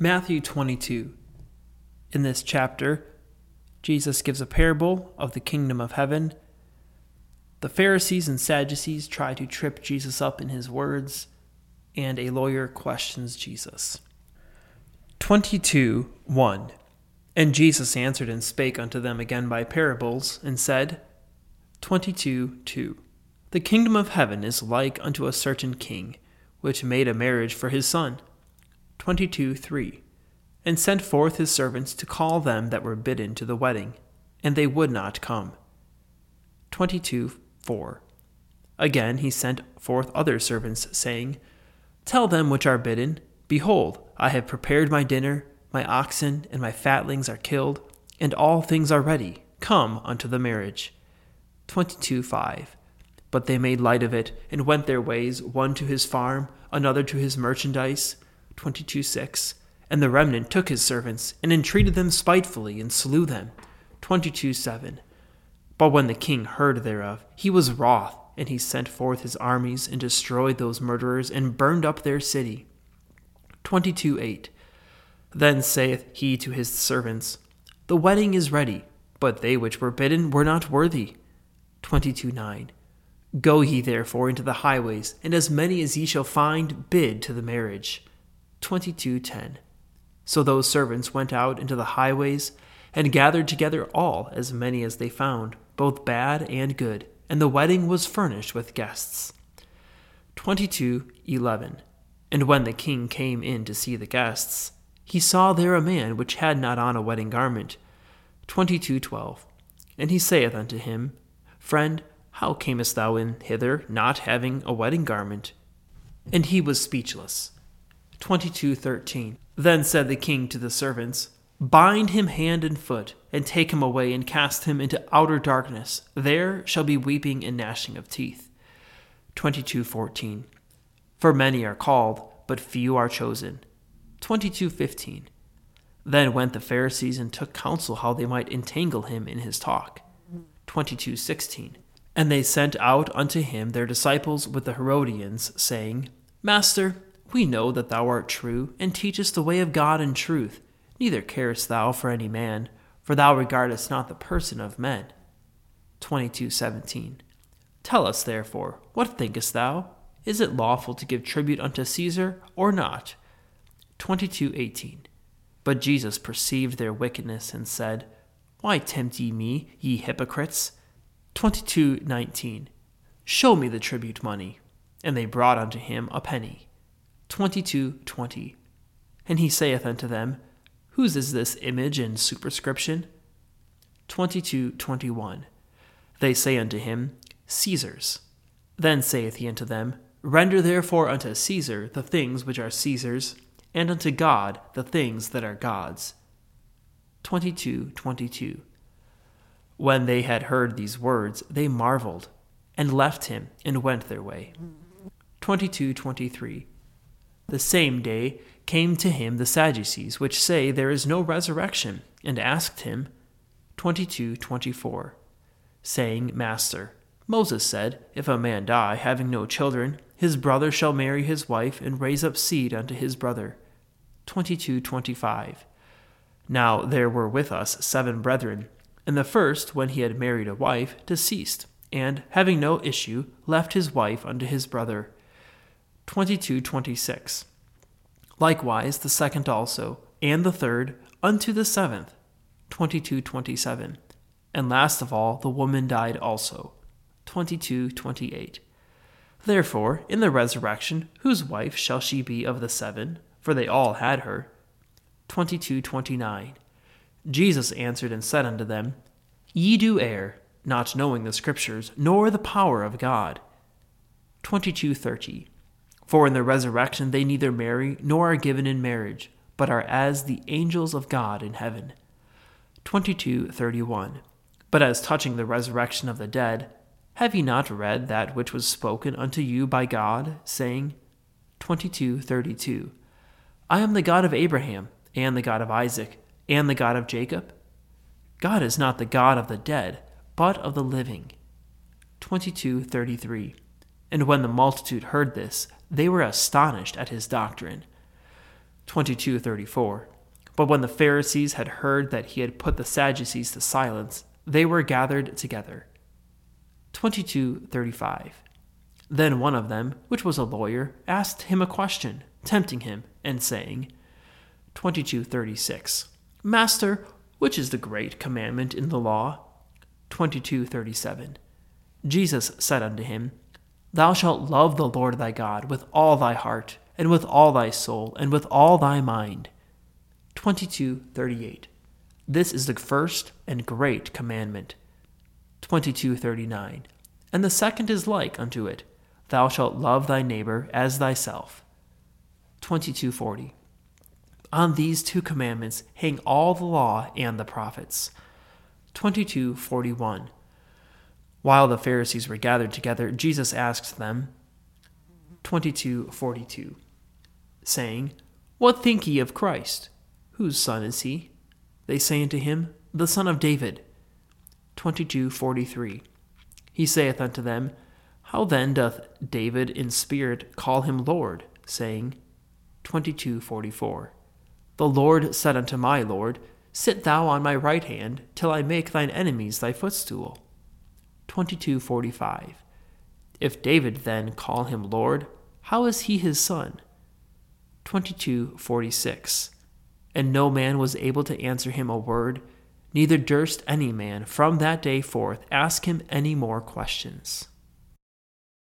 Matthew 22. In this chapter, Jesus gives a parable of the kingdom of heaven. The Pharisees and Sadducees try to trip Jesus up in his words, and a lawyer questions Jesus. 22 1. And Jesus answered and spake unto them again by parables, and said, 22 2. The kingdom of heaven is like unto a certain king, which made a marriage for his son 22 3 And sent forth his servants to call them that were bidden to the wedding, and they would not come. 22 4 Again he sent forth other servants, saying, Tell them which are bidden, Behold, I have prepared my dinner, my oxen and my fatlings are killed, and all things are ready. Come unto the marriage. 22 5 But they made light of it, and went their ways, one to his farm, another to his merchandise. 22 6. And the remnant took his servants, and entreated them spitefully, and slew them. 22 7. But when the king heard thereof, he was wroth, and he sent forth his armies, and destroyed those murderers, and burned up their city. 22 8. Then saith he to his servants, The wedding is ready, but they which were bidden were not worthy. 22 9. Go ye therefore into the highways, and as many as ye shall find, bid to the marriage. 22:10 So those servants went out into the highways and gathered together all as many as they found both bad and good and the wedding was furnished with guests. 22:11 And when the king came in to see the guests he saw there a man which had not on a wedding garment. 22:12 And he saith unto him friend how camest thou in hither not having a wedding garment? And he was speechless 22:13 Then said the king to the servants, Bind him hand and foot, and take him away and cast him into outer darkness. There shall be weeping and gnashing of teeth. 22:14 For many are called, but few are chosen. 22:15 Then went the Pharisees and took counsel how they might entangle him in his talk. 22:16 And they sent out unto him their disciples with the Herodians, saying, Master, we know that thou art true, and teachest the way of God in truth. Neither carest thou for any man, for thou regardest not the person of men. 22:17 Tell us therefore, what thinkest thou? Is it lawful to give tribute unto Caesar, or not? 22:18 But Jesus perceived their wickedness, and said, Why tempt ye me, ye hypocrites? 22:19 Show me the tribute money. And they brought unto him a penny. 22 20. And he saith unto them, Whose is this image and superscription? 22 21. They say unto him, Caesar's. Then saith he unto them, Render therefore unto Caesar the things which are Caesar's, and unto God the things that are God's. 22 22. When they had heard these words, they marveled, and left him, and went their way. 22 23 the same day came to him the Sadducees, which say there is no resurrection, and asked him, 22:24, saying, Master, Moses said, If a man die, having no children, his brother shall marry his wife, and raise up seed unto his brother. 22:25. Now there were with us seven brethren, and the first, when he had married a wife, deceased, and, having no issue, left his wife unto his brother. 22:26. Likewise the second also, and the third unto the seventh. 22:27. And last of all the woman died also. 22:28. Therefore, in the resurrection, whose wife shall she be of the seven? For they all had her. 22:29. Jesus answered and said unto them, Ye do err, not knowing the Scriptures, nor the power of God. 22:30. For in the resurrection they neither marry nor are given in marriage, but are as the angels of God in heaven. 22:31 But as touching the resurrection of the dead, have ye not read that which was spoken unto you by God, saying, 22:32 I am the God of Abraham, and the God of Isaac, and the God of Jacob? God is not the God of the dead, but of the living. 22:33 And when the multitude heard this, they were astonished at his doctrine. 22:34 But when the Pharisees had heard that he had put the Sadducees to silence, they were gathered together. 22:35 Then one of them, which was a lawyer, asked him a question, tempting him, and saying, 22:36 Master, which is the great commandment in the law? 22:37 Jesus said unto him, Thou shalt love the Lord thy God with all thy heart, and with all thy soul, and with all thy mind. 22:38 This is the first and great commandment. 22:39 And the second is like unto it, Thou shalt love thy neighbor as thyself. 22:40 On these two commandments hang all the law and the prophets. 22:41 While the Pharisees were gathered together, Jesus asked them, 22:42 saying, What think ye of Christ? Whose son is he? They say unto him, The son of David. 22:43 He saith unto them, How then doth David in spirit call him Lord, saying, 22:44 The Lord said unto my Lord, Sit thou on my right hand, till I make thine enemies thy footstool. 22:45 If David then call him Lord, how is he his son? 22:46 And no man was able to answer him a word, neither durst any man from that day forth ask him any more questions.